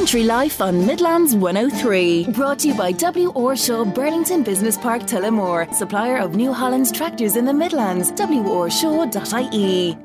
Country Life on Midlands 103. Brought to you by W. Orshaw Burlington Business Park Tullamore, supplier of New Holland's tractors in the Midlands. WOrshaw.ie.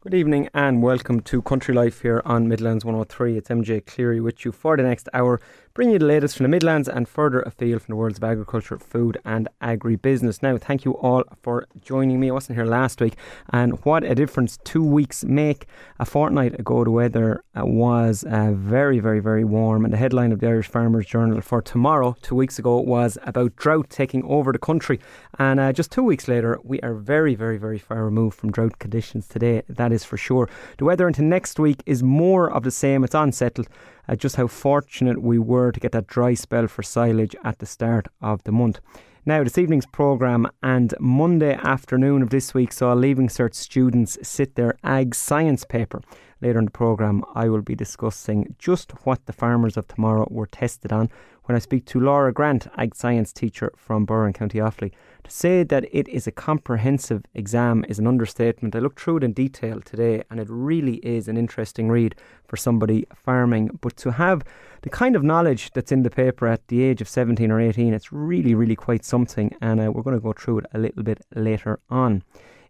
Good evening and welcome to Country Life here on Midlands 103. It's MJ Cleary with you for the next hour, bringing you the latest from the Midlands and further afield from the worlds of agriculture, food, and agribusiness. Now, thank you all for joining me. I wasn't here last week, and what a difference two weeks make. A fortnight ago, the weather uh, was uh, very, very, very warm, and the headline of the Irish Farmers Journal for tomorrow, two weeks ago, was about drought taking over the country. And uh, just two weeks later, we are very, very, very far removed from drought conditions today. That that is for sure. The weather into next week is more of the same. It's unsettled. Just how fortunate we were to get that dry spell for silage at the start of the month. Now, this evening's programme and Monday afternoon of this week saw Leaving Cert students sit their Ag Science paper. Later in the programme, I will be discussing just what the farmers of tomorrow were tested on when I speak to Laura Grant, Ag Science teacher from Burren, County Offaly. To say that it is a comprehensive exam is an understatement. I looked through it in detail today and it really is an interesting read for somebody farming. But to have the kind of knowledge that's in the paper at the age of 17 or 18, it's really, really quite something. And uh, we're going to go through it a little bit later on.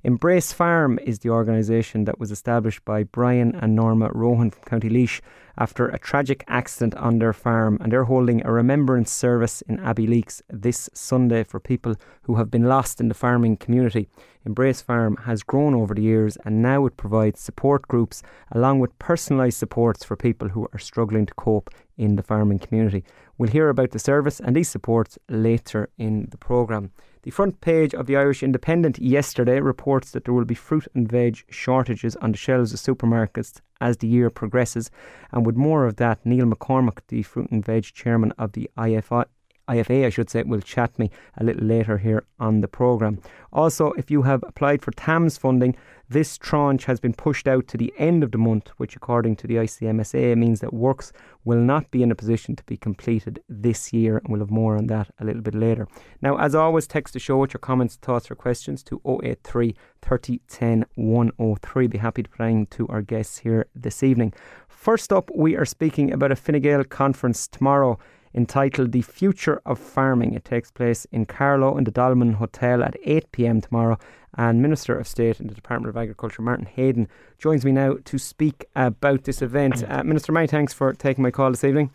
Embrace Farm is the organisation that was established by Brian and Norma Rohan from County Laois after a tragic accident on their farm, and they're holding a remembrance service in Abbeyleix this Sunday for people who have been lost in the farming community. Embrace Farm has grown over the years and now it provides support groups along with personalised supports for people who are struggling to cope in the farming community. We'll hear about the service and these supports later in the programme. The front page of the Irish Independent yesterday reports that there will be fruit and veg shortages on the shelves of supermarkets as the year progresses. And with more of that, Niall McCormack, the fruit and veg chairman of the IFI, IFA, I should say, will chat me a little later here on the programme. Also, if you have applied for TAMS funding, this tranche has been pushed out to the end of the month, which, according to the ICMSA, means that works will not be in a position to be completed this year. And we'll have more on that a little bit later. Now, as always, text the show with your comments, thoughts, or questions to 083 30 10 103. Be happy to bring to our guests here this evening. First up, we are speaking about a Fine Gael conference tomorrow entitled The Future of Farming. It takes place in Carlow in the Dolmen Hotel at 8 pm tomorrow. And Minister of State in the Department of Agriculture, Martin Heydon, joins me now to speak about this event. Uh, Minister, many thanks for taking my call this evening.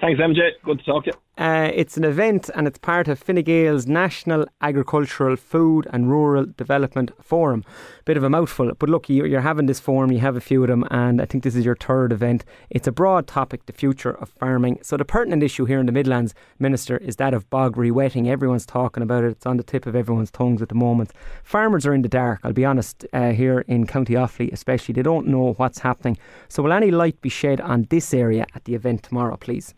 Thanks, MJ. Good to talk to you. Uh, it's an event and it's part of Fine Gael's National Agricultural Food and Rural Development Forum. Bit of a mouthful, but look, you're having this forum, you have a few of them, and I think this is your third event. It's a broad topic, the future of farming. So, the pertinent issue here in the Midlands, Minister, is that of bog rewetting. Everyone's talking about it, it's on the tip of everyone's tongues at the moment. Farmers are in the dark, I'll be honest, uh, here in County Offaly especially. They don't know what's happening. So, will any light be shed on this area at the event tomorrow, please?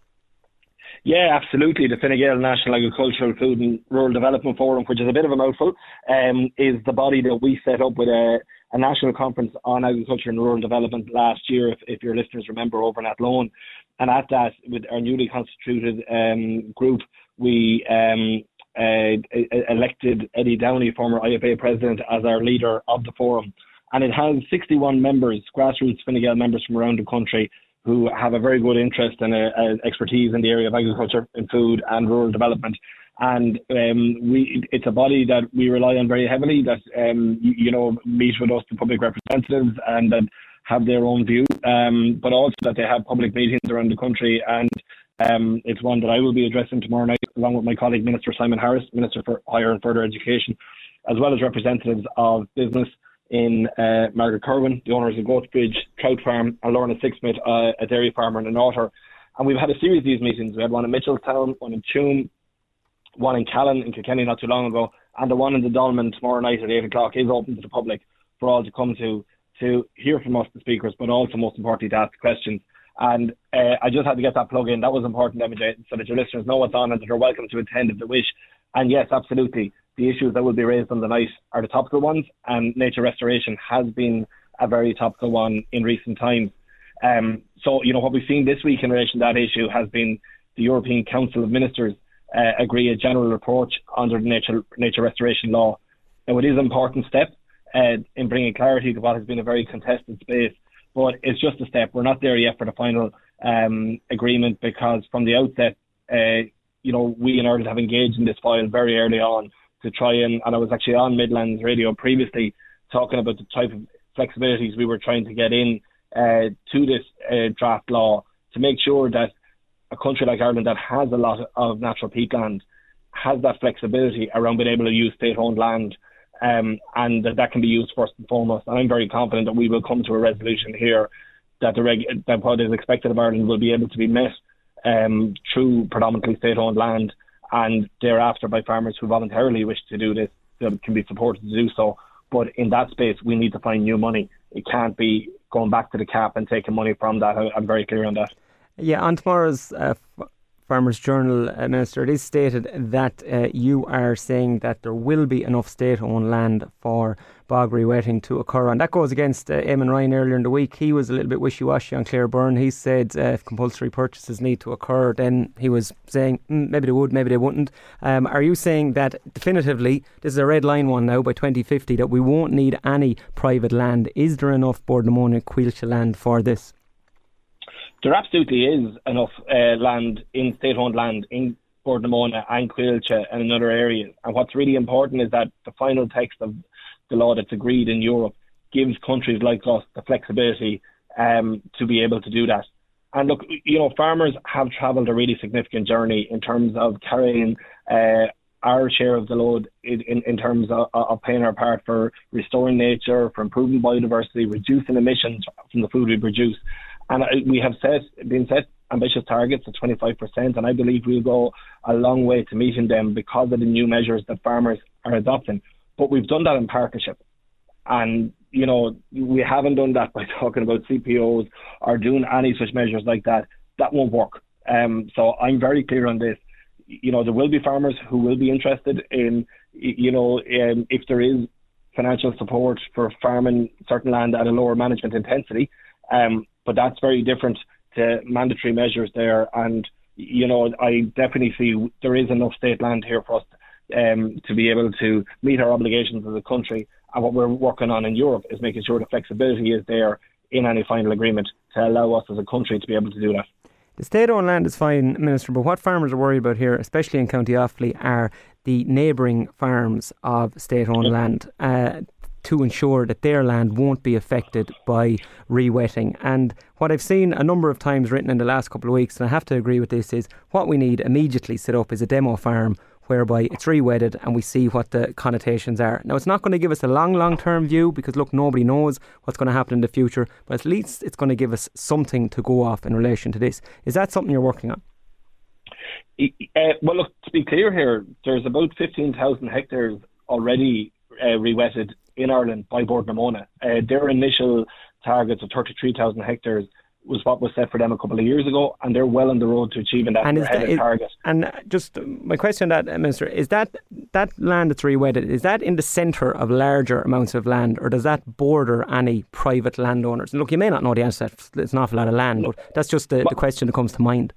Yeah, absolutely. The Fine Gael National Agricultural Food and Rural Development Forum, which is a bit of a mouthful, um, is the body that we set up with a, a, national conference on agriculture and rural development last year, if, if your listeners remember, over in Athlone. And at that, with our newly constituted um, group, we um, uh, elected Eddie Downey, former IFA president, as our leader of the forum. And it has 61 members, grassroots Fine Gael members from around the country who have a very good interest and a, a expertise in the area of agriculture and food and rural development. And um, we, it's a body that we rely on very heavily. That um, you, you, know meet with us, the public representatives, and that have their own view. Um, but also that they have public meetings around the country, and um, it's one that I will be addressing tomorrow night, along with my colleague Minister Simon Harris, Minister for Higher and Further Education, as well as representatives of business in uh, Margaret Kirwan, the owners of Goatsbridge Trout Farm, and Lorna Sixsmith, uh, a dairy farmer and an otter. And we've had a series of these meetings. We had one in Mitchelstown, one in Tuam, one in Callan, in Kilkenny not too long ago, and the one in the Dolmen tomorrow night at 8 o'clock is open to the public for all to come to to hear from us, the speakers, but also, most importantly, to ask questions. And uh, I just had to get that plug in. That was important, MJ, so that your listeners know what's on and that they're welcome to attend if they wish. And yes, absolutely the issues that will be raised on the night are the topical ones, and nature restoration has been a very topical one in recent times. Um, so, you know, what we've seen this week in relation to that issue has been the European Council of Ministers uh, agree a general approach under the nature, nature restoration law. Now, it is an important step uh, in bringing clarity to what has been a very contested space but it's just a step. We're not there yet for the final um, agreement because from the outset, uh, you know, we in Ireland have engaged in this file very early on to try and, and I was actually on Midlands Radio previously talking about the type of flexibilities we were trying to get in uh, to this uh, draft law to make sure that a country like Ireland that has a lot of natural peatland has that flexibility around being able to use state-owned land um, and that that can be used first and foremost. And I'm very confident that we will come to a resolution here that the reg- that what is expected of Ireland will be able to be met um, through predominantly state-owned land and thereafter by farmers who voluntarily wish to do this that can be supported to do so. But in that space, we need to find new money. It can't be going back to the cap and taking money from that. I'm very clear on that. Yeah, on tomorrow's uh, Farmers Journal, uh, Minister, it is stated that uh, you are saying that there will be enough state owned land for bog rewetting to occur. And that goes against uh, Eamon Ryan earlier in the week. He was a little bit wishy washy on Claire Byrne. He said uh, if compulsory purchases need to occur, then he was saying mm, maybe they would, maybe they wouldn't. Um, are you saying that definitively, this is a red line one now by 2050, that we won't need any private land? Is there enough Bord na Móna Coillte land for this? There absolutely is enough uh, land in state-owned land in Bord na Móna and Coillte and in other areas. And what's really important is that the final text of the law that's agreed in Europe gives countries like us the flexibility um, to be able to do that. And look, you know, farmers have travelled a really significant journey in terms of carrying uh, our share of the load in, in, in terms of, of, our part for restoring nature, for improving biodiversity, reducing emissions from the food we produce. And we have set been set ambitious targets of 25%, and I believe we'll go a long way to meeting them because of the new measures that farmers are adopting. But we've done that in partnership. And, you know, we haven't done that by talking about CPOs or doing any such measures like that. That won't work. Um, so I'm very clear on this. You know, there will be farmers who will be interested in, you know, um, if there is financial support for farming certain land at a lower management intensity. Um, but that's very different to mandatory measures there. And you know, I definitely see there is enough state land here for us um, to be able to meet our obligations as a country. And what we're working on in Europe is making sure the flexibility is there in any final agreement to allow us as a country to be able to do that. The state owned land is fine, Minister, but what farmers are worried about here, especially in County Offaly, are the neighbouring farms of state owned land. Uh, to ensure that their land won't be affected by rewetting. And what I've seen a number of times written in the last couple of weeks, and I have to agree with this, is what we need immediately set up is a demo farm whereby it's rewetted and we see what the connotations are. Now, it's not going to give us a long, long term view because, look, nobody knows what's going to happen in the future, but at least it's going to give us something to go off in relation to this. Is that something you're working on? Uh, well, look, to be clear here, there's about 15,000 hectares already uh, rewetted in Ireland by Bord na Móna. Uh, their initial targets of 33,000 hectares was what was set for them a couple of years ago, and they're well on the road to achieving that, and is that is, target. And just my question on that, Minister, is that that land that's rewetted, is that in the centre of larger amounts of land, or does that border any private landowners? And look, you may not know the answer, it's an awful lot of land, but that's just the, the question that comes to mind.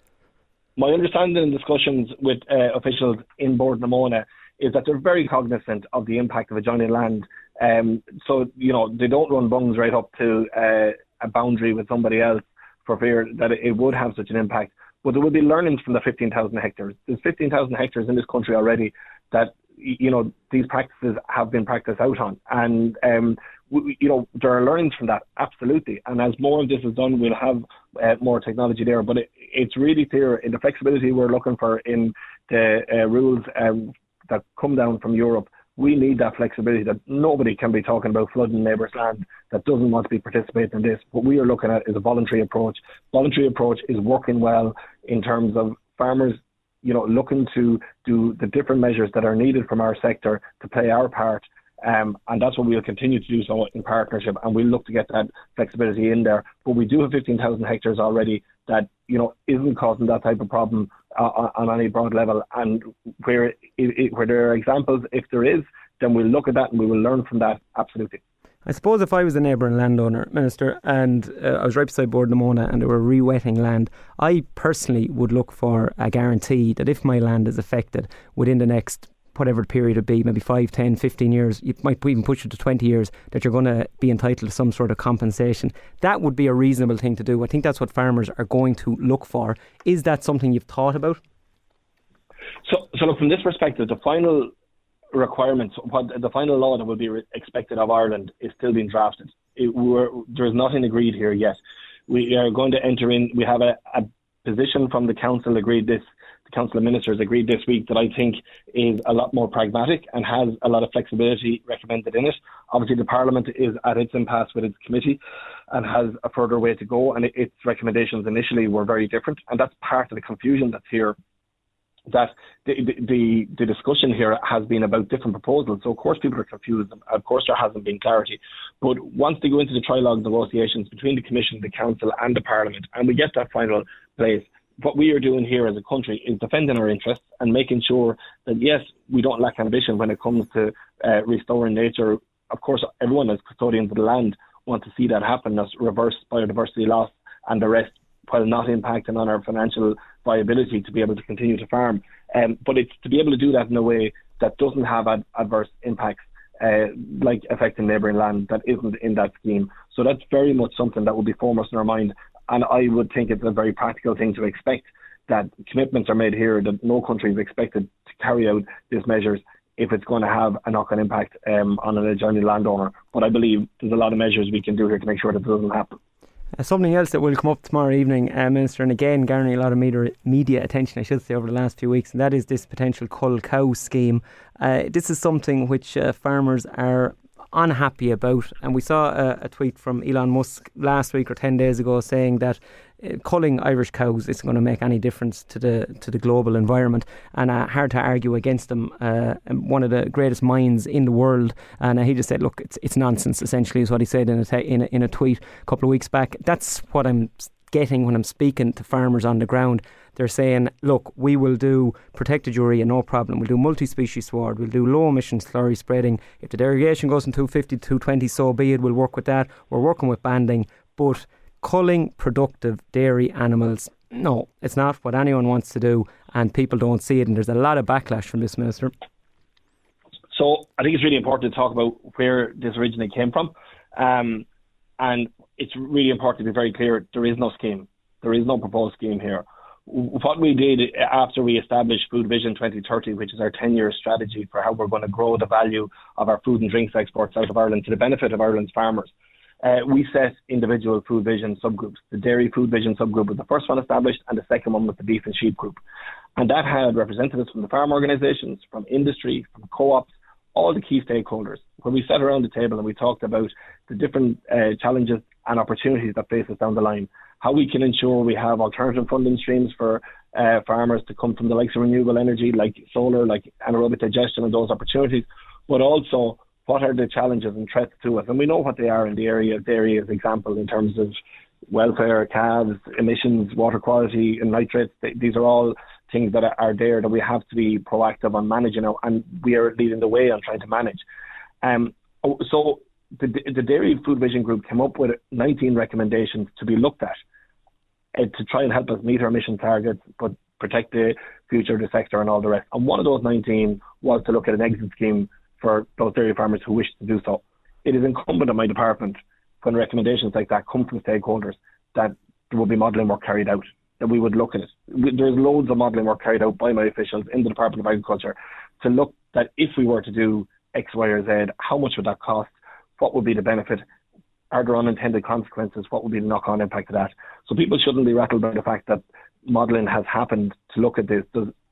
My understanding in discussions with uh, officials in Bord na Móna is that they're very cognizant of the impact of adjoining land. Um, so, you know, they don't run bunds right up to uh, a boundary with somebody else for fear that it would have such an impact. But there will be learnings from the 15,000 hectares. There's 15,000 hectares in this country already that, you know, these practices have been practiced out on. And, um, we, you know, there are learnings from that, absolutely. And as more of this is done, we'll have uh, more technology there. But it, it's really clear in the flexibility we're looking for in the uh, rules um, that come down from Europe, we need that flexibility that nobody can be talking about flooding neighbours' land that doesn't want to be participating in this. What we are looking at is a voluntary approach. Voluntary approach is working well in terms of farmers, you know, looking to do the different measures that are needed from our sector to play our part. Um, and that's what we'll continue to do so in partnership, and we'll look to get that flexibility in there. But we do have 15,000 hectares already that you know isn't causing that type of problem uh, on any broad level. And where it, it, where there are examples, if there is, then we'll look at that and we will learn from that. Absolutely. I suppose if I was a neighbouring landowner, Minister, and uh, I was right beside Bord na Móna and they were re-wetting land, I personally would look for a guarantee that if my land is affected within the next whatever the period would be, maybe 5, 10, 15 years, you might even push it to 20 years, that you're going to be entitled to some sort of compensation. That would be a reasonable thing to do. I think that's what farmers are going to look for. Is that something you've thought about? So, so look, from this perspective, the final requirements, the final law that will be expected of Ireland is still being drafted. It, there is nothing agreed here yet. We are going to enter in. We have a, a position from the council agreed this. The council of ministers agreed this week that I think is a lot more pragmatic and has a lot of flexibility recommended in it. Obviously, the parliament is at its impasse with its committee and has a further way to go. And its recommendations initially were very different, and that's part of the confusion that's here that the, the, the discussion here has been about different proposals. So of course people are confused. Of course there hasn't been clarity. But once they go into the trilogue negotiations between the Commission, the Council, and the Parliament, and we get that final place, what we are doing here as a country is defending our interests and making sure that yes, we don't lack ambition when it comes to uh, restoring nature. Of course, everyone as custodians of the land want to see that happen, as reverse biodiversity loss and the rest while not impacting on our financial viability to be able to continue to farm. Um, but it's to be able to do that in a way that doesn't have ad- adverse impacts, uh, like affecting neighbouring land that isn't in that scheme. So that's very much something that will be foremost in our mind. And I would think it's a very practical thing to expect that commitments are made here that no country is expected to carry out these measures if it's going to have a knock-on impact um, on an adjoining landowner. But I believe there's a lot of measures we can do here to make sure that doesn't happen. Uh, something else that will come up tomorrow evening, uh, Minister, and again garnering a lot of media, media attention, I should say, over the last few weeks, and that is this potential cull cow scheme. Uh, this is something which uh, farmers are unhappy about. And we saw a, a, tweet from Elon Musk last week or 10 days ago saying that uh, culling Irish cows isn't going to make any difference to the to the global environment, and uh, hard to argue against them. Uh, one of the greatest minds in the world, and uh, he just said, "Look, it's it's nonsense." Essentially, is what he said in a, te- in a in a tweet a couple of weeks back. That's what I'm getting when I'm speaking to farmers on the ground. They're saying, look, we will do protected urea, no problem. We'll do multi-species sward. We'll do low emission slurry spreading. If the derogation goes from 250 to 220, so be it. We'll work with that. We're working with banding. But culling productive dairy animals, no, it's not what anyone wants to do. And people don't see it. And there's a lot of backlash from this, Minister. So I think it's really important to talk about where this originally came from. Um, and it's really important to be very clear there is no scheme. There is no proposed scheme here. What we did after we established Food Vision 2030, which is our 10 year strategy for how we're going to grow the value of our food and drinks exports out of Ireland to the benefit of Ireland's farmers, uh, we set individual food vision subgroups. The dairy food vision subgroup was the first one established, and the second one was the beef and sheep group. And that had representatives from the farm organisations, from industry, from co ops, all the key stakeholders. When we sat around the table and we talked about the different uh, challenges and opportunities that face us down the line, how we can ensure we have alternative funding streams for uh, farmers to come from the likes of renewable energy, like solar, like anaerobic digestion, and those opportunities, but also what are the challenges and threats to us? And we know what they are in the area. Of dairy as example in terms of welfare, calves, emissions, water quality, and nitrates. These are all things that are there that we have to be proactive on managing, and we are leading the way on trying to manage. Um, so the, the Dairy Food Vision Group came up with 19 recommendations to be looked at uh, to try and help us meet our emission targets, but protect the future of the sector and all the rest. And one of those 19 was to look at an exit scheme for those dairy farmers who wish to do so. It is incumbent on my department when recommendations like that come from stakeholders that there will be modelling work carried out, that we would look at it. There's loads of modelling work carried out by my officials in the Department of Agriculture to look that if we were to do X, Y, or Z, how much would that cost? What would be the benefit? Are there unintended consequences? What would be the knock on impact of that? So people shouldn't be rattled by the fact that modelling has happened to look at this.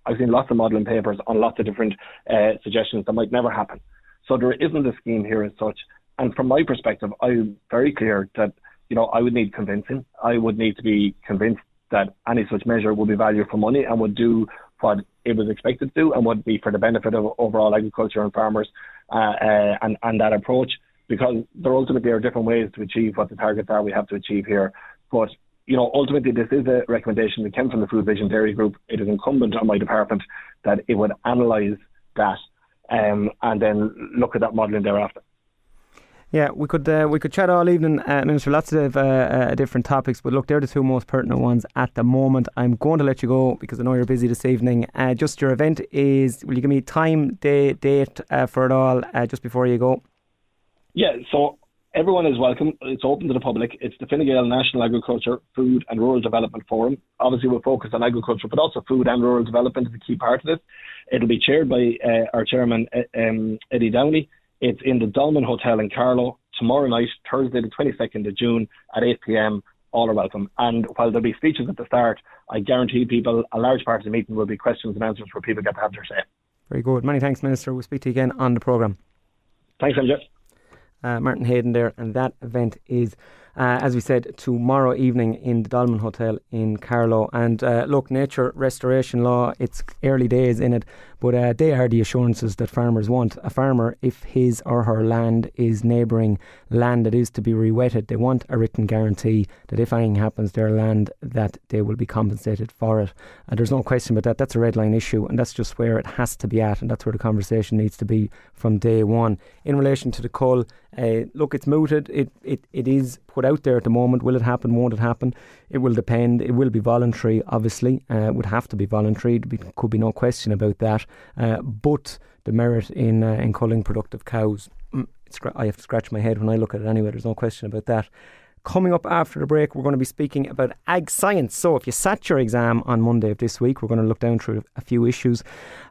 I've seen lots of modelling papers on lots of different uh, suggestions that might never happen. So there isn't a scheme here as such. And from my perspective, I'm very clear that you know I would need convincing. I would need to be convinced that any such measure would be value for money and would do what it was expected to do and would be for the benefit of overall agriculture and farmers uh, uh, and, and that approach because there ultimately are different ways to achieve what the targets are we have to achieve here. But you know, ultimately, this is a recommendation that came from the Food Vision Dairy Group. It is incumbent on my department that it would analyse that um, and then look at that modelling thereafter. Yeah, we could uh, we could chat all evening, uh, Minister. Lots of uh, uh, different topics, but look, they're the two most pertinent ones at the moment. I'm going to let you go because I know you're busy this evening. Uh, just your event is. Will you give me time, day, date uh, for it all just before you go? Yeah. So everyone is welcome. It's open to the public. It's the Fine Gael National Agriculture, Food and Rural Development Forum. Obviously, we'll focus on agriculture, but also food and rural development is a key part of this. It'll be chaired by uh, our chairman, uh, um, Eddie Downey. It's in the Dolmen Hotel in Carlow tomorrow night, Thursday, the 22nd of June at 8 pm. All are welcome. And while there'll be speeches at the start, I guarantee people a large part of the meeting will be questions and answers where people get to have their say. Very good. Many thanks, Minister. We'll speak to you again on the programme. Thanks, uh, Uh, Martin Heydon there, and that event is uh, as we said, tomorrow evening in the Dolmen Hotel in Carlow. And uh, look, nature restoration law, it's early days in it, but uh, they are the assurances that farmers want. A farmer, if his or her land is neighbouring land that is to be rewetted, they want a written guarantee that if anything happens to their land, that they will be compensated for it. And there's no question about that. That's a red line issue, and that's just where it has to be at, and that's where the conversation needs to be from day one. In relation to the cull, uh, look, it's mooted. It, it, it is put out there at the moment. Will it happen? Won't it happen? It will depend. It will be voluntary, obviously. Uh, it would have to be voluntary. There could be no question about that. Uh, but the merit in uh, in culling productive cows, mm, I have to scratch my head when I look at it anyway. There's no question about that. Coming up after the break, we're going to be speaking about ag science. So, if you sat your exam on Monday of this week, we're going to look down through a few issues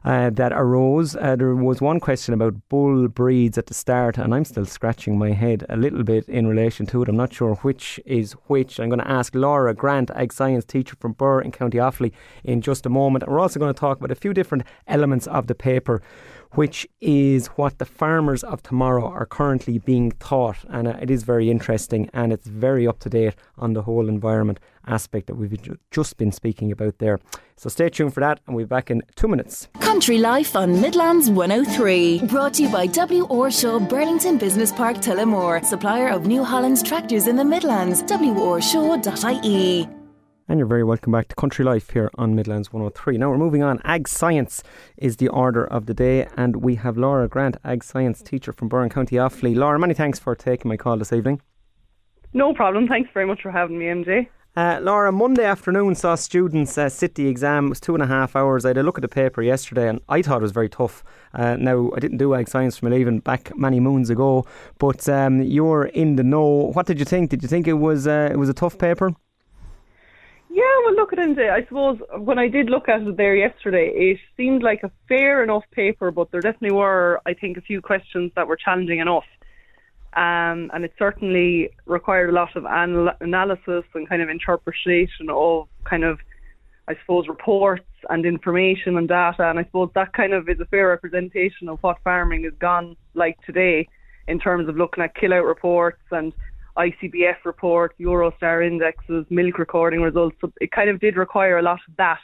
uh, that arose. Uh, there was one question about bull breeds at the start, and I'm still scratching my head a little bit in relation to it. I'm not sure which is which. I'm going to ask Laura Grant, ag science teacher from Birr in County Offaly, in just a moment. We're also going to talk about a few different elements of the paper which is what the farmers of tomorrow are currently being taught. And uh, it is very interesting and it's very up to date on the whole environment aspect that we've just been speaking about there. So stay tuned for that and we'll be back in two minutes. Country Life on Midlands 103. Brought to you by W. Orshaw Burlington Business Park Tullamore, supplier of New Holland's tractors in the Midlands. worshaw.ie. And you're very welcome back to Country Life here on Midlands 103. Now we're moving on. Ag Science is the order of the day, and we have Laura Grant, Ag Science teacher from Burren County Offaly. Laura, many thanks for taking my call this evening. No problem. Thanks very much for having me, MJ. Uh, Laura, Monday afternoon saw students uh, sit the exam. It was two and a half hours. I had a look at the paper yesterday and I thought it was very tough. Uh, now, I didn't do ag science from leaving back many moons ago, but um, you're in the know. What did you think? Did you think it was uh, it was a tough paper? Yeah, well, look at it. I suppose when I did look at it there yesterday, it seemed like a fair enough paper, but there definitely were, I think, a few questions that were challenging enough. Um, and it certainly required a lot of anal- analysis and kind of interpretation of kind of, I suppose, reports and information and data. And I suppose that kind of is a fair representation of what farming has gone like today in terms of looking at kill out reports and ICBF report, Eurostar indexes, milk recording results. So it kind of did require a lot of that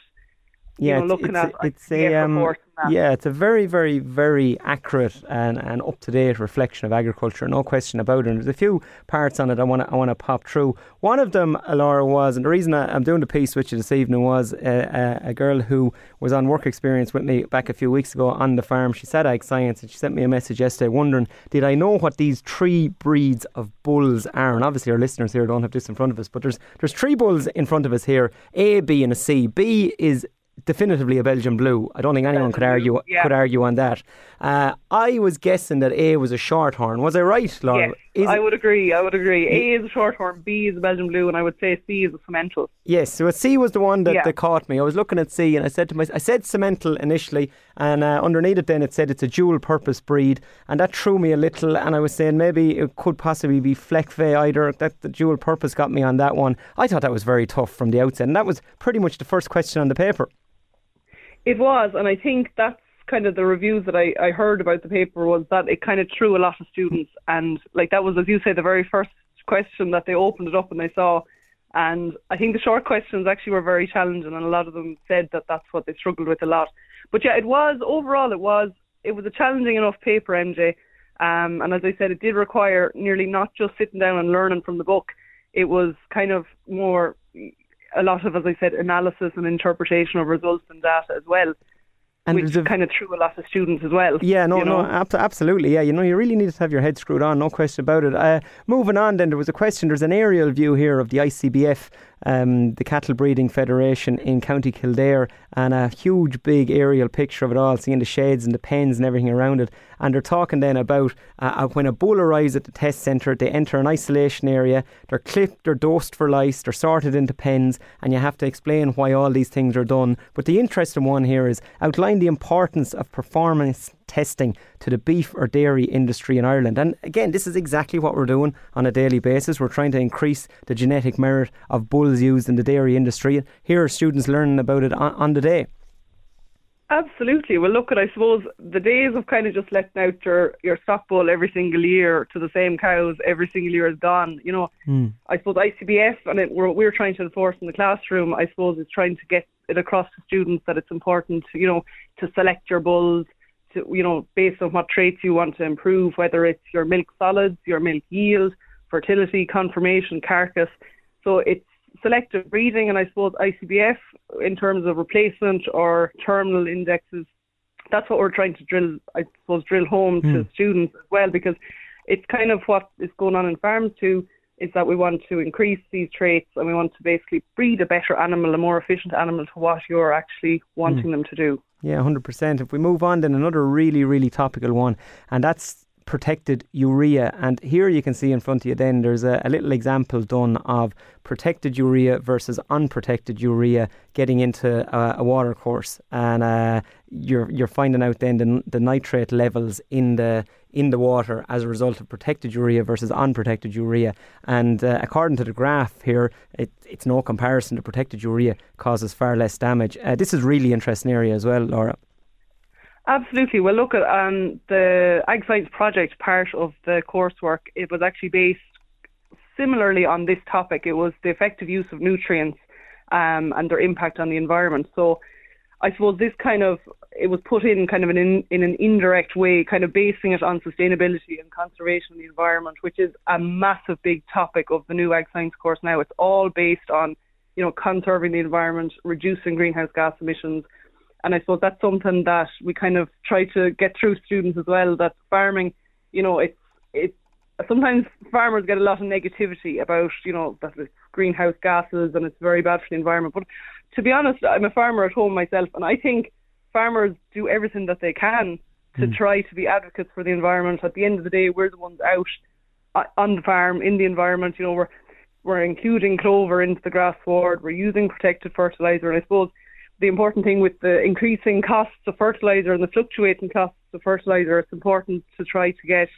yeah, you know, looking it's, at it's a um, yeah, it's a very, very, very accurate and, and up to date reflection of agriculture, no question about it. And there's a few parts on it I want to I want to pop through. One of them, Laura, was, and the reason I, am doing the piece with you this evening was a, a, a, girl who was on work experience with me back a few weeks ago on the farm. She said ag science, and she sent me a message yesterday wondering, did I know what these three breeds of bulls are? And obviously, our listeners here don't have this in front of us, but there's there's three bulls in front of us here: A, B, and a C. B is definitively a Belgian blue. I don't think anyone could argue yeah. could argue on that. Uh, I was guessing that A was a shorthorn. Was I right, Laura? Yes, I would agree. I would agree. A is a shorthorn, B is a Belgian blue, and I would say C is a Simmental. Yes, so C was the one that, yeah. that caught me. I was looking at C, and I said to myself, I said Simmental initially, and uh, underneath it then it said it's a dual purpose breed, and that threw me a little. And I was saying maybe it could possibly be Fleckvieh either. That the dual purpose got me on that one. I thought that was very tough from the outset, and that was pretty much the first question on the paper. It was, and I think that's kind of the reviews that I, I heard about the paper was that it kind of threw a lot of students, and like that was, as you say, the very first question that they opened it up and they saw. And I think the short questions actually were very challenging, and a lot of them said that that's what they struggled with a lot. But yeah, it was overall, it was it was a challenging enough paper, MJ. Um, and as I said, it did require nearly not just sitting down and learning from the book. It was kind of more a lot of, as I said, analysis and interpretation of results and data as well. And which a, kind of threw a lot of students as well. Yeah, no, you know? no, ab- absolutely. Yeah, you know, you really need to have your head screwed on, no question about it. Uh, moving on, then there was a question. There's an aerial view here of the ICBF, um, the Cattle Breeding Federation in County Kildare, and a huge, big aerial picture of it all, seeing the sheds and the pens and everything around it. And they're talking then about uh, uh when a bull arrives at the test centre, they enter an isolation area. They're clipped, they're dosed for lice, they're sorted into pens, and you have to explain why all these things are done. But the interesting one here is outline the importance of performance testing to the beef or dairy industry in Ireland. And again, this is exactly what we're doing on a daily basis. We're trying to increase the genetic merit of bulls used in the dairy industry. Here are students learning about it on, on the day. Absolutely. Well, look, at I suppose the days of kind of just letting out your, your stock bull every single year to the same cows every single year is gone. You know, mm. I suppose ICBF and it, we're, we're trying to enforce in the classroom, I suppose, is trying to get it across to students that it's important, you know, to select your bulls, to, you know, based on what traits you want to improve, whether it's your milk solids, your milk yield, fertility, conformation, carcass. So it's selective breeding, and I suppose ICBF in terms of replacement or terminal indexes. That's what we're trying to drill, I suppose, drill home mm. to hmm. students as well, because it's kind of what is going on in farms too is that we want to increase these traits and we want to basically breed a better animal, a more efficient animal to what you're actually wanting mm. them to do. Yeah, 100%. If we move on, then another really, really topical one, and that's protected urea. And here you can see in front of you then there's a, a, little example done of protected urea versus unprotected urea getting into a, a water course. And uh, you're you're finding out then the, the nitrate levels in the in the water as a result of protected urea versus unprotected urea. And uh, according to the graph here, it, it's no comparison. The protected urea causes far less damage. Uh, this is really interesting area as well, Laura. Absolutely. Well, look at um, the Ag Science project part of the coursework. It was actually based similarly on this topic. It was the effective use of nutrients um, and their impact on the environment. So, I suppose this kind of it was put in kind of an in, in an indirect way, kind of basing it on sustainability and conservation of the environment, which is a massive big topic of the new Ag Science course now. It's all based on you know conserving the environment, reducing greenhouse gas emissions and I suppose that's something that we kind of try to get through students as well. That farming, you know, it's it's sometimes farmers get a lot of negativity about, you know, that it's greenhouse gases and it's very bad for the environment. But to be honest, I'm a farmer at home myself, and I think farmers do everything that they can to mm. try to be advocates for the environment. At the end of the day, we're the ones out uh, on the farm in the environment. You know, we're we're including clover into the grass sward. We're using protected fertilizer, and I suppose the important thing with the increasing costs of fertilizer and the fluctuating costs of fertilizer, it's important to try to get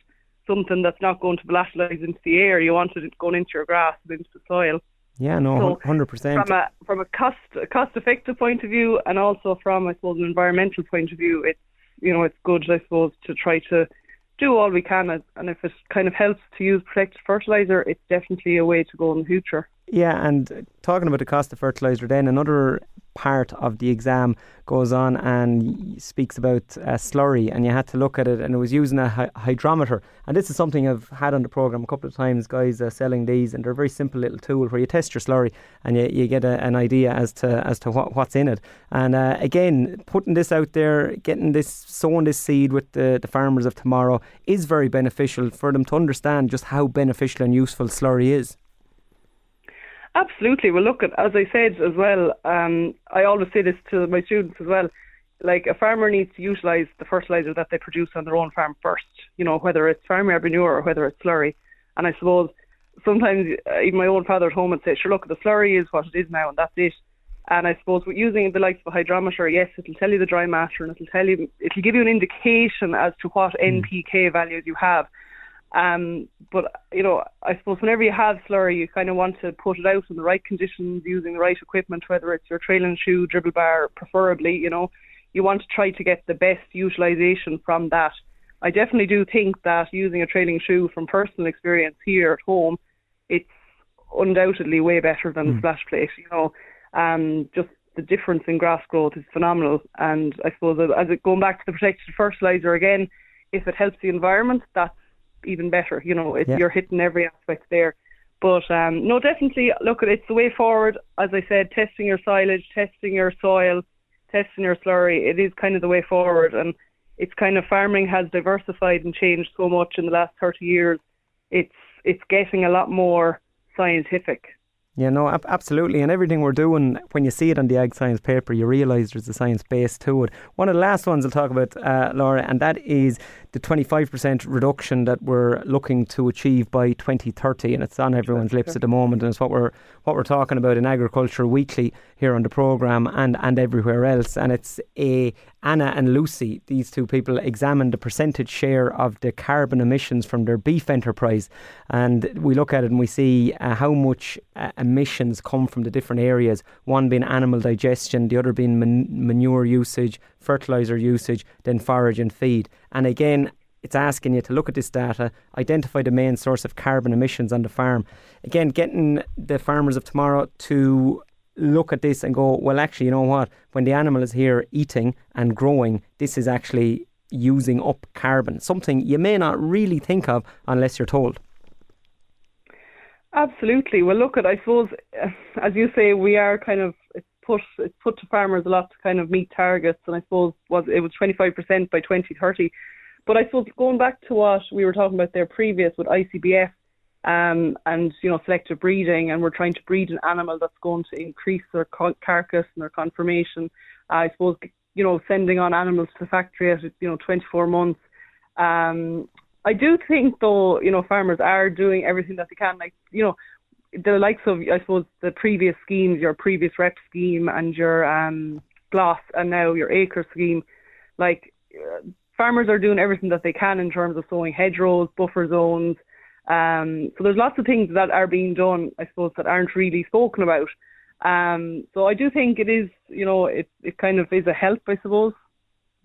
something that's not going to volatilize into the air. You want it going into your grass and into the soil. Yeah, no, hundred percent. From a from a cost a cost effective point of view, and also from I suppose an environmental point of view, it's you know it's good I suppose to try to do all we can, and if it kind of helps to use protected fertilizer, it's definitely a way to go in the future. Yeah, and talking about the cost of fertilizer, then another part of the exam goes on and speaks about a slurry, and you had to look at it, and it was using a hy- hydrometer. And this is something I've had on the program a couple of times. Guys are selling these, and they're a very simple little tool where you test your slurry and you, you get a, an idea as to as to what, what's in it. And uh, again, putting this out there, getting this, sowing this seed with the, the farmers of tomorrow is very beneficial for them to understand just how beneficial and useful slurry is. Absolutely. Well, look, as I said as well, um, I always say this to my students as well. Like a farmer needs to utilise the fertiliser that they produce on their own farm first. You know, whether it's farm manure or whether it's slurry. And I suppose sometimes uh, even my own father at home would say, "Sure, look, the slurry is what it is now, and that's it." And I suppose with using the likes of a hydrometer, yes, it'll tell you the dry matter and it'll tell you, it'll give you an indication as to what. NPK values you have. Um, but you know, I suppose whenever you have slurry, you kind of want to put it out in the right conditions, using the right equipment, whether it's your trailing shoe, dribble bar, preferably. You know, you want to try to get the best utilisation from that. I definitely do think that using a trailing shoe, from personal experience here at home, it's undoubtedly way better than mm. hmm. splash plate. You know, um, just the difference in grass growth is phenomenal. And I suppose as it going back to the protected fertilizer again, if it helps the environment, that's even better. You know, yeah. you're hitting every aspect there. But um, no, definitely look, it's the way forward. As I said, testing your silage, testing your soil, testing your slurry, it is kind of the way forward. And it's kind of farming has diversified and changed so much in the last 30 years. It's it's getting a lot more scientific. Yeah, no, ab- absolutely. And everything we're doing, when you see it on the ag science paper, you realise there's a science base to it. One of the last ones I'll talk about, uh, Laura, and that is the 25% reduction that we're looking to achieve by 2030. And it's on everyone's lips at the moment. And it's what we're, what we're talking about in Agriculture Weekly here on the programme and, and everywhere else. And it's a, Anna and Lucy, these two people, examined the percentage share of the carbon emissions from their beef enterprise. And we look at it and we see uh, how much uh, emissions come from the different areas one being animal digestion, the other being man- manure usage, fertilizer usage, then forage and feed. And again, it's asking you to look at this data, identify the main source of carbon emissions on the farm. Again, getting the farmers of tomorrow to look at this and go, well, actually, you know what? When the animal is here eating and growing, this is actually using up carbon, something you may not really think of unless you're told. Absolutely. Well, look at I suppose, as you say, we are kind of it's put it's put to farmers a lot to kind of meet targets, and I suppose was it was 25% by 2030. But I suppose going back to what we were talking about there previous with ICBF um, and you know selective breeding, and we're trying to breed an animal that's going to increase their carcass and their conformation. I suppose you know sending on animals to the factory at you know 24 months. Um, I do think though, you know, farmers are doing everything that they can. Like, you know, the likes of I suppose the previous schemes, your previous rep scheme and your um GLAS and now your acre scheme, like uh, farmers are doing everything that they can in terms of sowing hedgerows, buffer zones. Um, so there's lots of things that are being done, I suppose, that aren't really spoken about. Um, so I do think it is, you know, it, it kind of is a help, I suppose.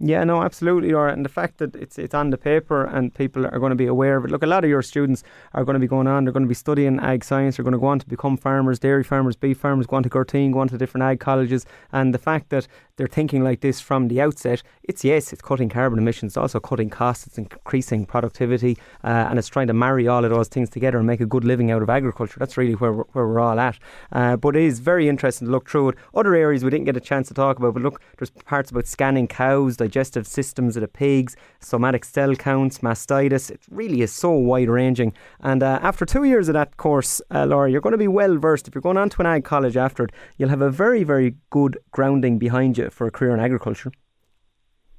Yeah, no, absolutely, Laura. And the fact that it's it's on the paper and people are going to be aware of it. Look, a lot of your students are going to be going on. They're going to be studying ag science. They're going to go on to become farmers, dairy farmers, beef farmers, go on to Gurteen, go on to different ag colleges. And the fact that they're thinking like this from the outset, it's yes, it's cutting carbon emissions. It's also cutting costs. It's increasing productivity, uh, and it's trying to marry all of those things together and make a good living out of agriculture. That's really where we're, where we're all at. Uh, but it is very interesting to look through it. Other areas we didn't get a chance to talk about, but look, there's parts about scanning cows digestive systems of the pigs, somatic cell counts, mastitis. It really is so wide ranging. And uh, after two years of that course, uh, Laura, you're going to be well versed. If you're going on to an ag college after it, you'll have a very, very good grounding behind you for a career in agriculture.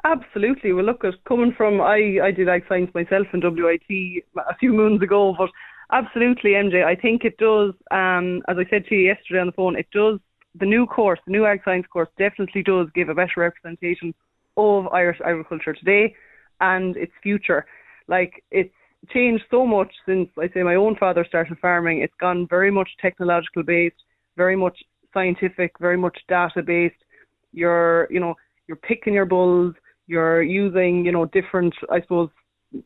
Absolutely. Well, look, at coming from I, I did ag science myself in WIT a few moons ago, but absolutely, MJ. I think it does. Um, as I said to you yesterday on the phone, it does. The new course, the new ag science course, definitely does give a better representation of Irish agriculture today and its future. Like it's changed so much since I say my own father started farming. It's gone very much technological based, very much scientific, very much data based. You're you know you're picking your bulls. You're using you know different I suppose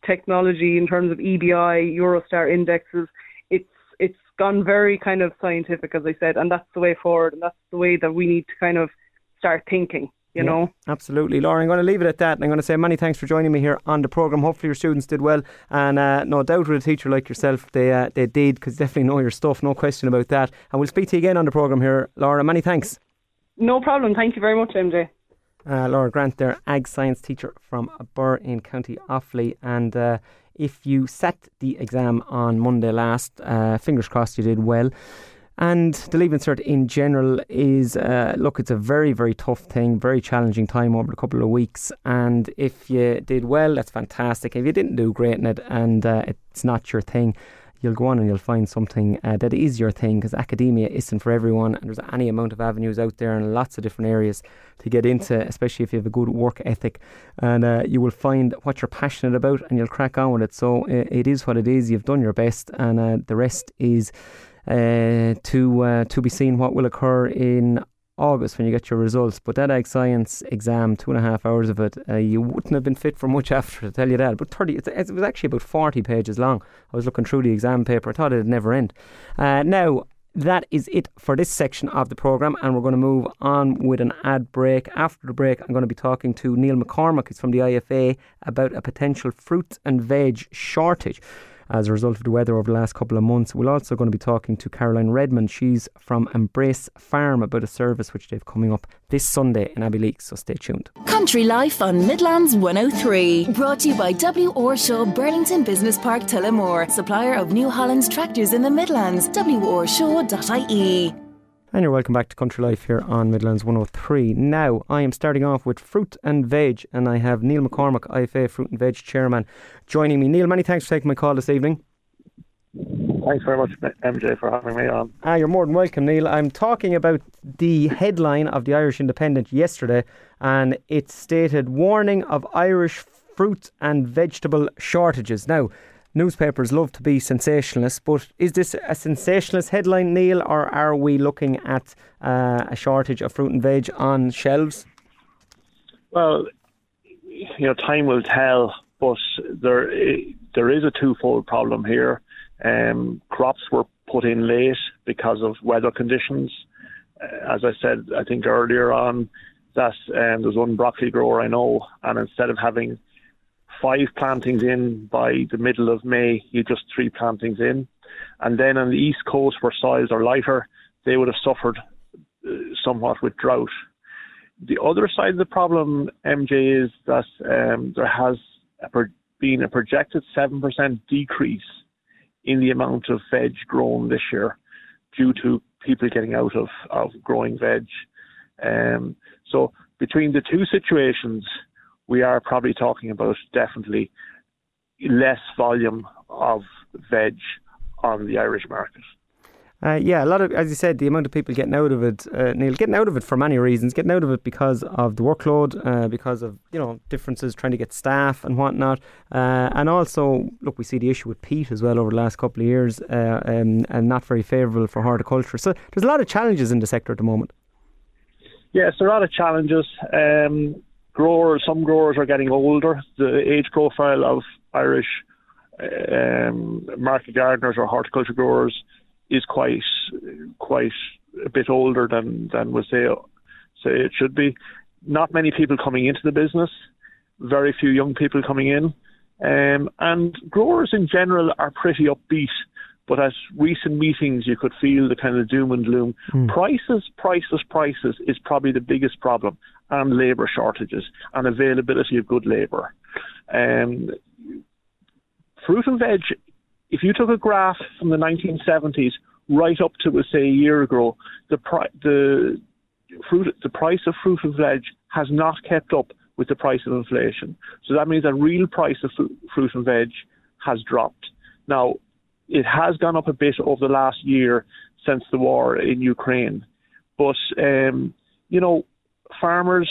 technology in terms of EBI, Eurostar indexes. It's it's gone very kind of scientific, as I said, and that's the way forward, and that's the way that we need to kind of start thinking you yeah, know. Absolutely. Laura, I'm going to leave it at that. And I'm going to say many thanks for joining me here on the programme. Hopefully your students did well. And uh, no doubt with a teacher like yourself, they uh, they did because definitely know your stuff, no question about that. And we'll speak to you again on the programme here. Laura, many thanks. No problem. Thank you very much, MJ. Uh, Laura Grant, there, ag science teacher from Birr in County Offaly. And uh, if you sat the exam on Monday last, uh, fingers crossed you did well. And the Leaving Cert in general is, uh, look, it's a very, very tough thing, very challenging time over a couple of weeks. And if you did well, that's fantastic. If you didn't do great in it and uh, it's not your thing, you'll go on and you'll find something uh, that is your thing because academia isn't for everyone and there's any amount of avenues out there and lots of different areas to get into, especially if you have a good work ethic. And uh, you will find what you're passionate about and you'll crack on with it. So it, it is what it is. You've done your best and uh, the rest is uh, to uh, to be seen what will occur in August when you get your results. But that ag science exam, two and a half hours of it, uh, you wouldn't have been fit for much after, to tell you that. But 30, it was actually about 40 pages long. I was looking through the exam paper. I thought it'd never end. Uh, now, that is it for this section of the programme, and we're going to move on with an ad break. After the break, I'm going to be talking to Niall McCormack, he's from the IFA, about a potential fruit and veg shortage. As a result of the weather over the last couple of months. We're also going to be talking to Caroline Redmond. She's from Embrace Farm about a service which they've coming up this Sunday in Abbeyleix, so stay tuned. Country Life on Midlands 103. Brought to you by W. Orshaw Burlington Business Park Tullamore, supplier of New Holland's tractors in the Midlands. worshaw.ie. And you're welcome back to Country Life here on Midlands 103. Now, I am starting off with fruit and veg, and I have Niall McCormack, IFA Fruit and Veg Chairman, joining me. Niall, many thanks for taking my call this evening. Thanks very much, MJ, for having me on. Ah, you're more than welcome, Niall. I'm talking about the headline of the Irish Independent yesterday, and it stated warning of Irish fruit and vegetable shortages. Now, newspapers love to be sensationalist, but is this a sensationalist headline, Niall, or are we looking at uh, a shortage of fruit and veg on shelves? Well, you know, time will tell, but there there is a twofold problem here. Um, crops were put in late because of weather conditions. Uh, as I said, I think earlier on, that um, there's one broccoli grower I know, and instead of having five plantings in by the middle of May, you just three plantings in. And then on the east coast, where soils are lighter, they would have suffered uh, somewhat with drought. The other side of the problem, MJ, is that um, there has a pro- been a projected 7% decrease in the amount of veg grown this year due to people getting out of, of growing veg. Um, so between the two situations, we are probably talking about definitely less volume of veg on the Irish market. Uh, yeah, a lot of, as you said, the amount of people getting out of it, uh, Niall, getting out of it for many reasons. Getting out of it because of the workload, uh, because of you know differences trying to get staff and whatnot, uh, and also look, we see the issue with peat as well over the last couple of years, uh, um, and not very favourable for horticulture. So there's a lot of challenges in the sector at the moment. Yes, there are a lot of challenges. Um, growers, some growers are getting older. The age profile of Irish um, market gardeners or horticulture growers is quite quite a bit older than than we say say it should be. Not many people coming into the business, very few young people coming in, um, and growers in general are pretty upbeat. But at recent meetings, you could feel the kind of doom and gloom. Mm. Prices, prices, prices is probably the biggest problem, and labour shortages and availability of good labour. Um, fruit and veg if you took a graph from the 1970s right up to, say, a year ago, the, pri- the, fruit, the price of fruit and veg has not kept up with the price of inflation. So that means the real price of fruit and veg has dropped. Now, it has gone up a bit over the last year since the war in Ukraine. But, um, you know, farmers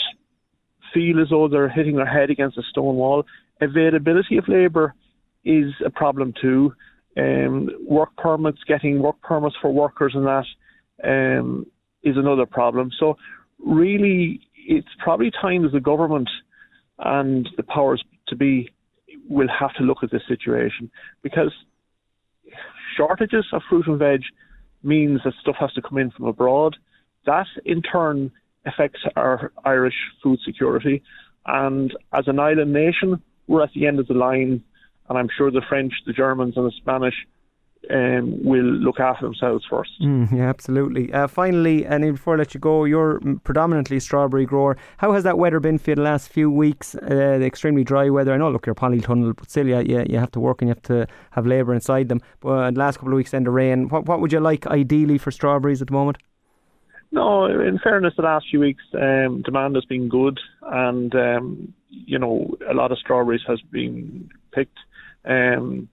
feel as though they're hitting their head against a stone wall. Availability of labour is a problem too um, work permits, getting work permits for workers and that um, is another problem. So really, it's probably time as the government and the powers to be will have to look at this situation because shortages of fruit and veg means that stuff has to come in from abroad. That in turn affects our Irish food security. And as an island nation, we're at the end of the line and I'm sure the French, the Germans, and the Spanish um, will look after themselves first. Mm, yeah, absolutely. Uh, finally, and before I let you go, you're predominantly strawberry grower. How has that weather been for you the last few weeks? Uh, the extremely dry weather. I know, look, you're polytunnel, but still, yeah, you, you have to work and you have to have labour inside them. But the last couple of weeks, then the rain. What, what would you like ideally for strawberries at the moment? No, in fairness, the last few weeks um, demand has been good, and um, you know a lot of strawberries has been picked. Um,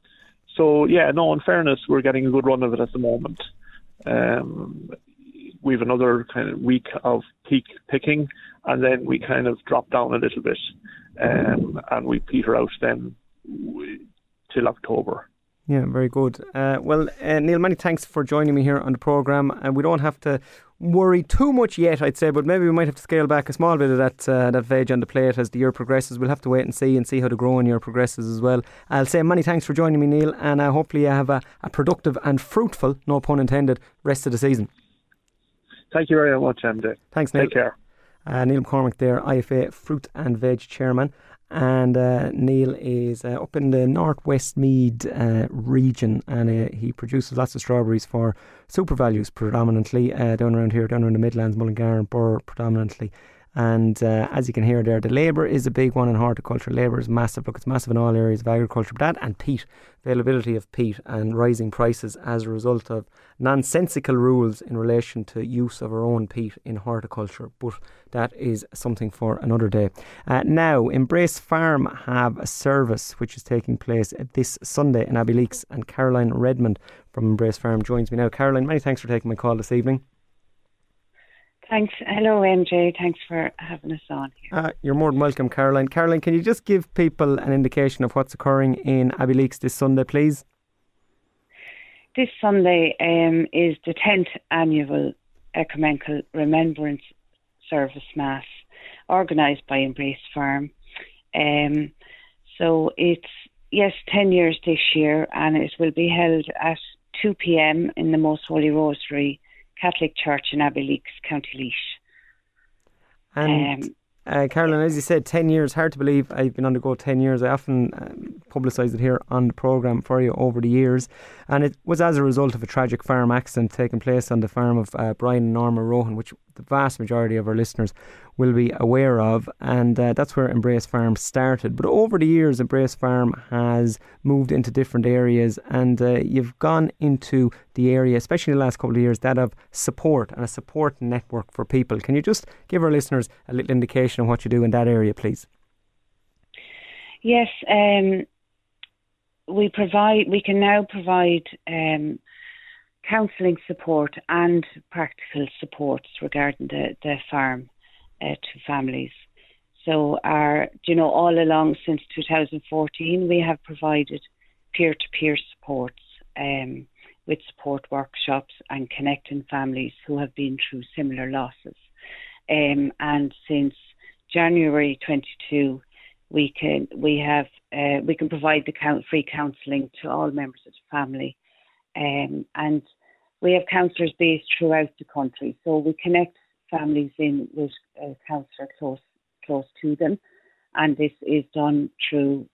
so yeah, no. In fairness, we're getting a good run of it at the moment. Um, we have another kind of week of peak picking, and then we kind of drop down a little bit, um, and we peter out then till October. Yeah, very good. Uh, well, uh, Niall, many thanks for joining me here on the programme. And we don't have to worry too much yet, I'd say, but maybe we might have to scale back a small bit of that uh, that veg on the plate as the year progresses. We'll have to wait and see and see how the growing year progresses as well. I'll say many thanks for joining me, Niall, and uh, hopefully you have a, a productive and fruitful, no pun intended, rest of the season. Thank you very much, MJ. Thanks, Niall. Take care. Uh, Niall McCormack there, IFA Fruit and Veg Chairman. And uh, Niall is uh, up in the Northwest Meath uh, region, and uh, he produces lots of strawberries for SuperValus predominantly uh, down around here, down around the Midlands, Mullingar and Birr predominantly. And uh, as you can hear there, the labour is a big one in horticulture. Labour is massive. Look, it's massive in all areas of agriculture. But that and peat, availability of peat and rising prices as a result of nonsensical rules in relation to use of our own peat in horticulture. But that is something for another day. Uh, now, Embrace Farm have a service which is taking place this Sunday in Abbeyleix, and Caroline Redmond from Embrace Farm joins me now. Caroline, many thanks for taking my call this evening. Thanks. Hello, MJ. Thanks for having us on here. Uh, you're more than welcome, Caroline. Caroline, can you just give people an indication of what's occurring in Abbeyleix this Sunday, please? This Sunday um, is the 10th annual Ecumenical Remembrance Service Mass organised by Embrace Farm. Um, so it's, yes, 10 years this year, and it will be held at 2 pm in the Most Holy Rosary Catholic Church in Abbeyleix, County Laois. And um, uh, Caroline, as you said, 10 years, hard to believe I've been on the go 10 years. I often um, publicise it here on the programme for you over the years. And it was as a result of a tragic farm accident taking place on the farm of uh, Brian and Norma Rohan, which the vast majority of our listeners will be aware of. And uh, that's where Embrace Farm started. But over the years, Embrace Farm has moved into different areas. And uh, you've gone into the area, especially the last couple of years, that of support and a support network for people. Can you just give our listeners a little indication of what you do in that area, please? Yes. Um, we provide, we can now provide um, counselling support and practical supports regarding the, the farm uh, to families. So, our, you know, all along since 2014, we have provided peer to peer supports um, with support workshops and connecting families who have been through similar losses. Um, and since January 22, we can we have uh, we can provide the count, free counselling to all members of the family, um, and we have counsellors based throughout the country. So we connect families in with a counsellor close close to them, and this is done through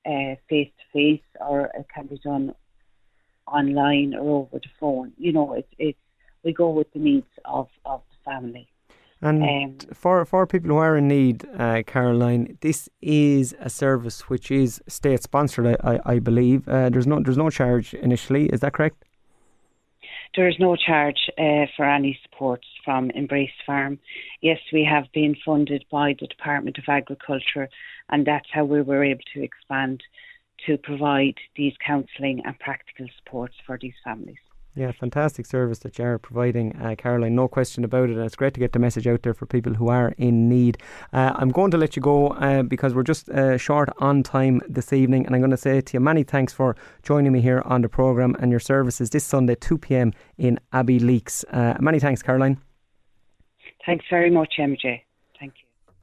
face to face, or it can be done online or over the phone. You know, it's it's we go with the needs of of the family. And um, for for people who are in need, uh, Caroline, this is a service which is state sponsored. I, I, I believe uh, there's no there's no charge initially. Is that correct? There is no charge uh, for any support from Embrace Farm. Yes, we have been funded by the Department of Agriculture, and that's how we were able to expand to provide these counselling and practical supports for these families. Yeah, fantastic service that you're providing, uh, Caroline. No question about it. And it's great to get the message out there for people who are in need. Uh, I'm going to let you go uh, because we're just uh, short on time this evening. And I'm going to say to you, many thanks for joining me here on the programme and your services this Sunday, 2 pm in Abbeyleix. Uh, many thanks, Caroline. Thanks very much, MJ.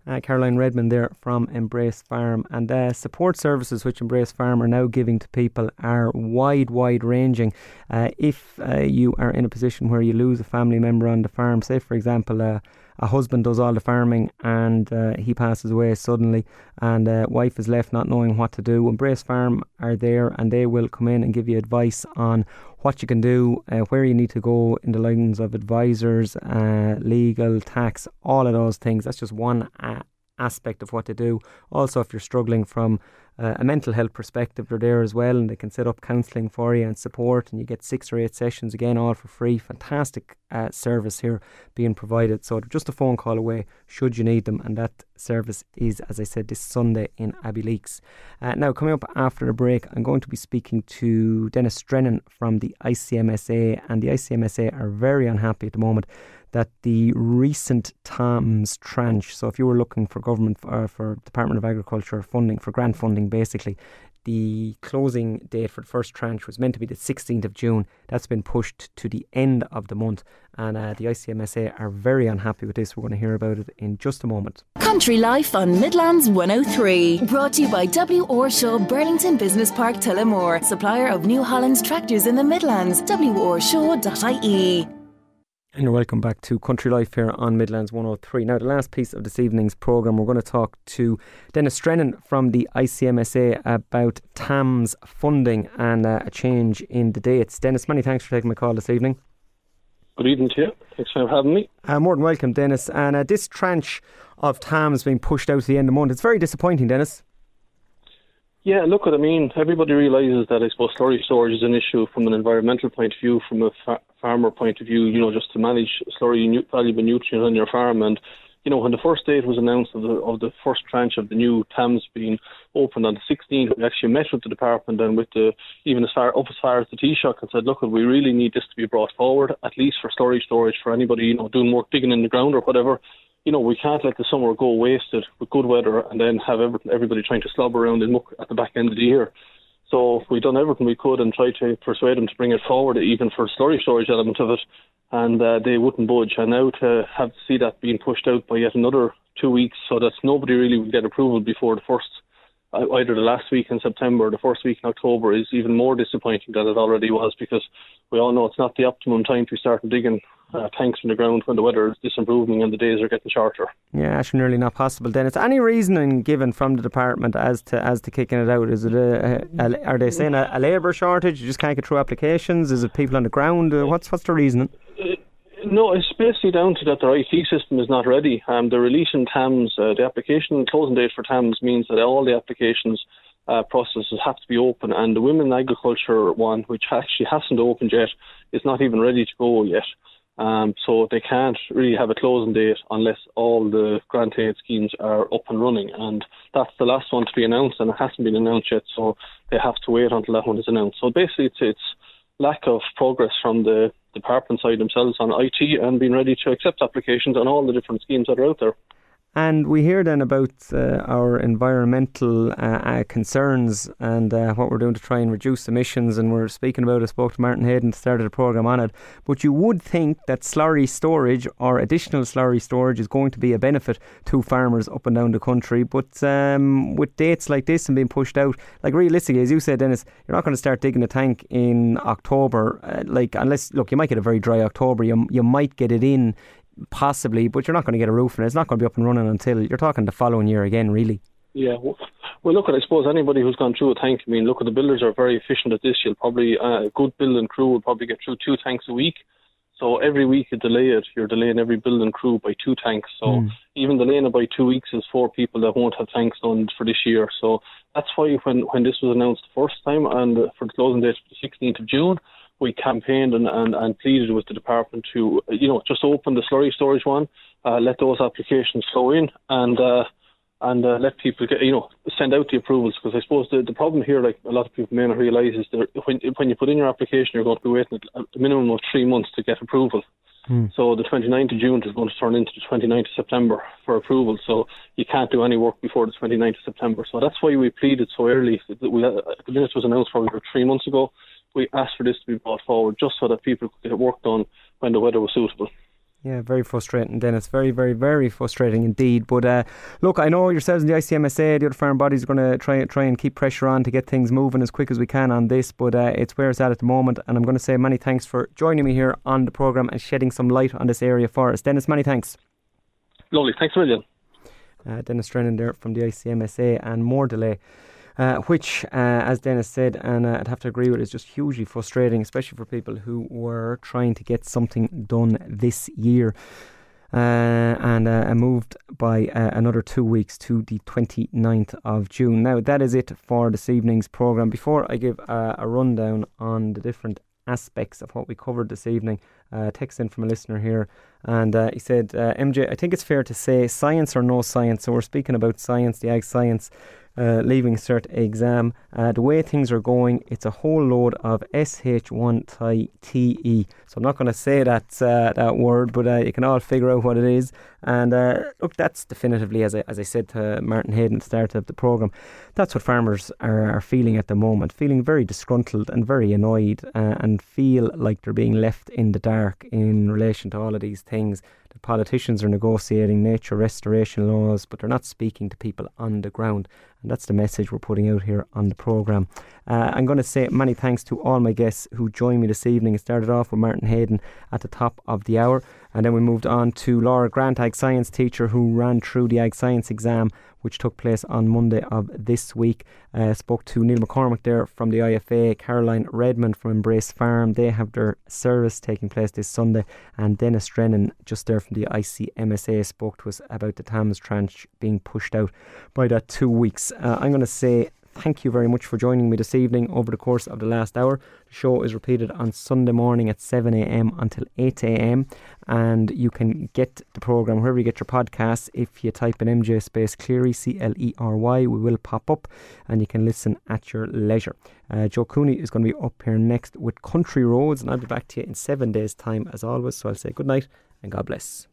Uh, Caroline Redmond there from Embrace Farm. And uh, support services which Embrace Farm are now giving to people are wide, wide ranging. Uh, if uh, you are in a position where you lose a family member on the farm, say for example, uh, a husband does all the farming and uh, he passes away suddenly, and uh, wife is left not knowing what to do. Embrace Farm are there and they will come in and give you advice on what you can do, uh, where you need to go in the lines of advisors, uh, legal, tax, all of those things. That's just one aspect of what they do. Also, if you're struggling from uh, a mental health perspective, they're there as well, and they can set up counselling for you and support, and you get six or eight sessions again, all for free. Fantastic uh, service here being provided. So just a phone call away should you need them, and that service is, as I said, this Sunday in Abbeyleix. Uh, now, coming up after the break, I'm going to be speaking to Denis Drennan from the ICMSA, and the ICMSA are very unhappy at the moment that the recent TAMS tranche, so if you were looking for government uh, for Department of Agriculture funding for grant funding, basically, the closing date for the first tranche was meant to be the 16th of June. That's been pushed to the end of the month, and uh, the ICMSA are very unhappy with this. We're going to hear about it in just a moment. Country Life on Midlands 103, brought to you by W. Orshaw Burlington Business Park Tullamore, supplier of New Holland's tractors in the Midlands. WOrshaw.ie. And you're welcome back to Country Life here on Midlands 103. Now, the last piece of this evening's programme, we're going to talk to Denis Drennan from the ICMSA about TAMS funding and uh, a change in the dates. Denis, many thanks for taking my call this evening. Good evening to you. Thanks for having me. Uh, more than welcome, Denis. And uh, this tranche of TAMS being pushed out to the end of the month, it's very disappointing, Denis. Yeah, look what I mean. Everybody realises that I suppose slurry storage is an issue from an environmental point of view, from a fa- farmer point of view, you know, just to manage slurry nu- valuable nutrients on your farm. And, you know, when the first date was announced of the, of the first tranche of the new TAMS being opened on the 16th, we actually met with the department and with the, even as far up as far as the Taoiseach and said, look, we really need this to be brought forward, at least for slurry storage for anybody, you know, doing work digging in the ground or whatever you know, we can't let the summer go wasted with good weather and then have everybody trying to slob around in muck at the back end of the year. So we've done everything we could and tried to persuade them to bring it forward, even for slurry storage element of it, and uh, they wouldn't budge. And now to have to see that being pushed out by yet another two weeks, so that nobody really would get approval before the first, either the last week in September or the first week in October, is even more disappointing than it already was because we all know it's not the optimum time to start digging uh, tanks in the ground when the weather is disimproving and the days are getting shorter. Yeah, actually, nearly not possible. Then, is any reasoning given from the department as to as to kicking it out? Is it a, a, are they saying a, a labour shortage? You just can't get through applications? Is it people on the ground? Uh, what's what's the reasoning? Uh, no, it's basically down to that their IT system is not ready. Um, the releasing TAMS, uh, the application closing date for TAMS means that all the applications uh, processes have to be open, and the women in agriculture one, which actually hasn't opened yet, is not even ready to go yet. Um, so they can't really have a closing date unless all the grant aid schemes are up and running. And that's the last one to be announced, and it hasn't been announced yet. So they have to wait until that one is announced. So basically, it's, it's lack of progress from the department side themselves on IT and being ready to accept applications on all the different schemes that are out there. And we hear then about uh, our environmental uh, uh, concerns and uh, what we're doing to try and reduce emissions. And we're speaking about, I spoke to Martin Heydon to start the programme on it. But you would think that slurry storage or additional slurry storage is going to be a benefit to farmers up and down the country. But um, with dates like this and being pushed out, like realistically, as you said, Denis, you're not going to start digging a tank in October. Uh, like, unless, look, you might get a very dry October. You, you might get it in possibly, but you're not going to get a roof and it's not going to be up and running until you're talking the following year again, really. Yeah. Well, look at I suppose anybody who's gone through a tank. I mean, look at the builders are very efficient at this. You'll probably uh, a good building crew will probably get through two tanks a week. So every week you delay it, you're delaying every building crew by two tanks. So mm. even delaying it by two weeks is four people that won't have tanks done for this year. So that's why when when this was announced the first time and for the closing date the 16th of June, we campaigned and, and, and pleaded with the department to, you know, just open the slurry storage one, uh, let those applications flow in, and uh, and uh, let people get, you know, send out the approvals. Because I suppose the, the problem here, like a lot of people may not realise, is that when when you put in your application, you're going to be waiting a minimum of three months to get approval. Hmm. So the 29th of June is going to turn into the 29th of September for approval. So you can't do any work before the 29th of September. So that's why we pleaded so early. We, the minute was announced probably three months ago we asked for this to be brought forward just so that people could get work done when the weather was suitable. Yeah, very frustrating, Denis. Very, very, very frustrating indeed. But uh, look, I know yourselves in the ICMSA, the other farm bodies are going to try try and keep pressure on to get things moving as quick as we can on this. But uh, it's where it's at at the moment, and I'm going to say many thanks for joining me here on the program and shedding some light on this area for us, Denis. Many thanks. Lovely, thanks a million. Uh, Denis Drennan there from the ICMSA, and more delay uh, which, uh, as Denis said, and uh, I'd have to agree with, is just hugely frustrating, especially for people who were trying to get something done this year. Uh, and uh, moved by uh, another two weeks to the 29th of June. Now, that is it for this evening's programme. Before I give a rundown on the different aspects of what we covered this evening, uh, text in from a listener here, and uh, he said, MJ, I think it's fair to say science or no science. So we're speaking about science, the ag science uh, leaving cert exam. Uh, the way things are going, it's a whole load of SH1TE. So I'm not going to say that uh, that word, but uh, you can all figure out what it is. And uh, look, that's definitively, as I, as I said to Martin Heydon at the start of the programme, that's what farmers are, are feeling at the moment, feeling very disgruntled and very annoyed uh, and feel like they're being left in the dark in relation to all of these things. The politicians are negotiating nature restoration laws, but they're not speaking to people on the ground. And that's the message we're putting out here on the programme. Uh, I'm going to say many thanks to all my guests who joined me this evening. It started off with Martin Heydon at the top of the hour, and then we moved on to Laura Grant, Ag Science teacher, who ran through the Ag Science exam which took place on Monday of this week. Uh, spoke to Niall McCormack there from the IFA, Caroline Redmond from Embrace Farm. They have their service taking place this Sunday, and Denis Drennan, just there from the ICMSA, spoke to us about the TAMS tranche being pushed out by that two weeks. Uh, I'm going to say thank you very much for joining me this evening over the course of the last hour. The show is repeated on Sunday morning at 7am until 8am, and you can get the programme wherever you get your podcasts. If you type in MJ space Clery, C L E R Y, we will pop up and you can listen at your leisure. Uh, Joe Cooney is going to be up here next with Country Roads, and I'll be back to you in seven days' time as always. So I'll say good night and God bless.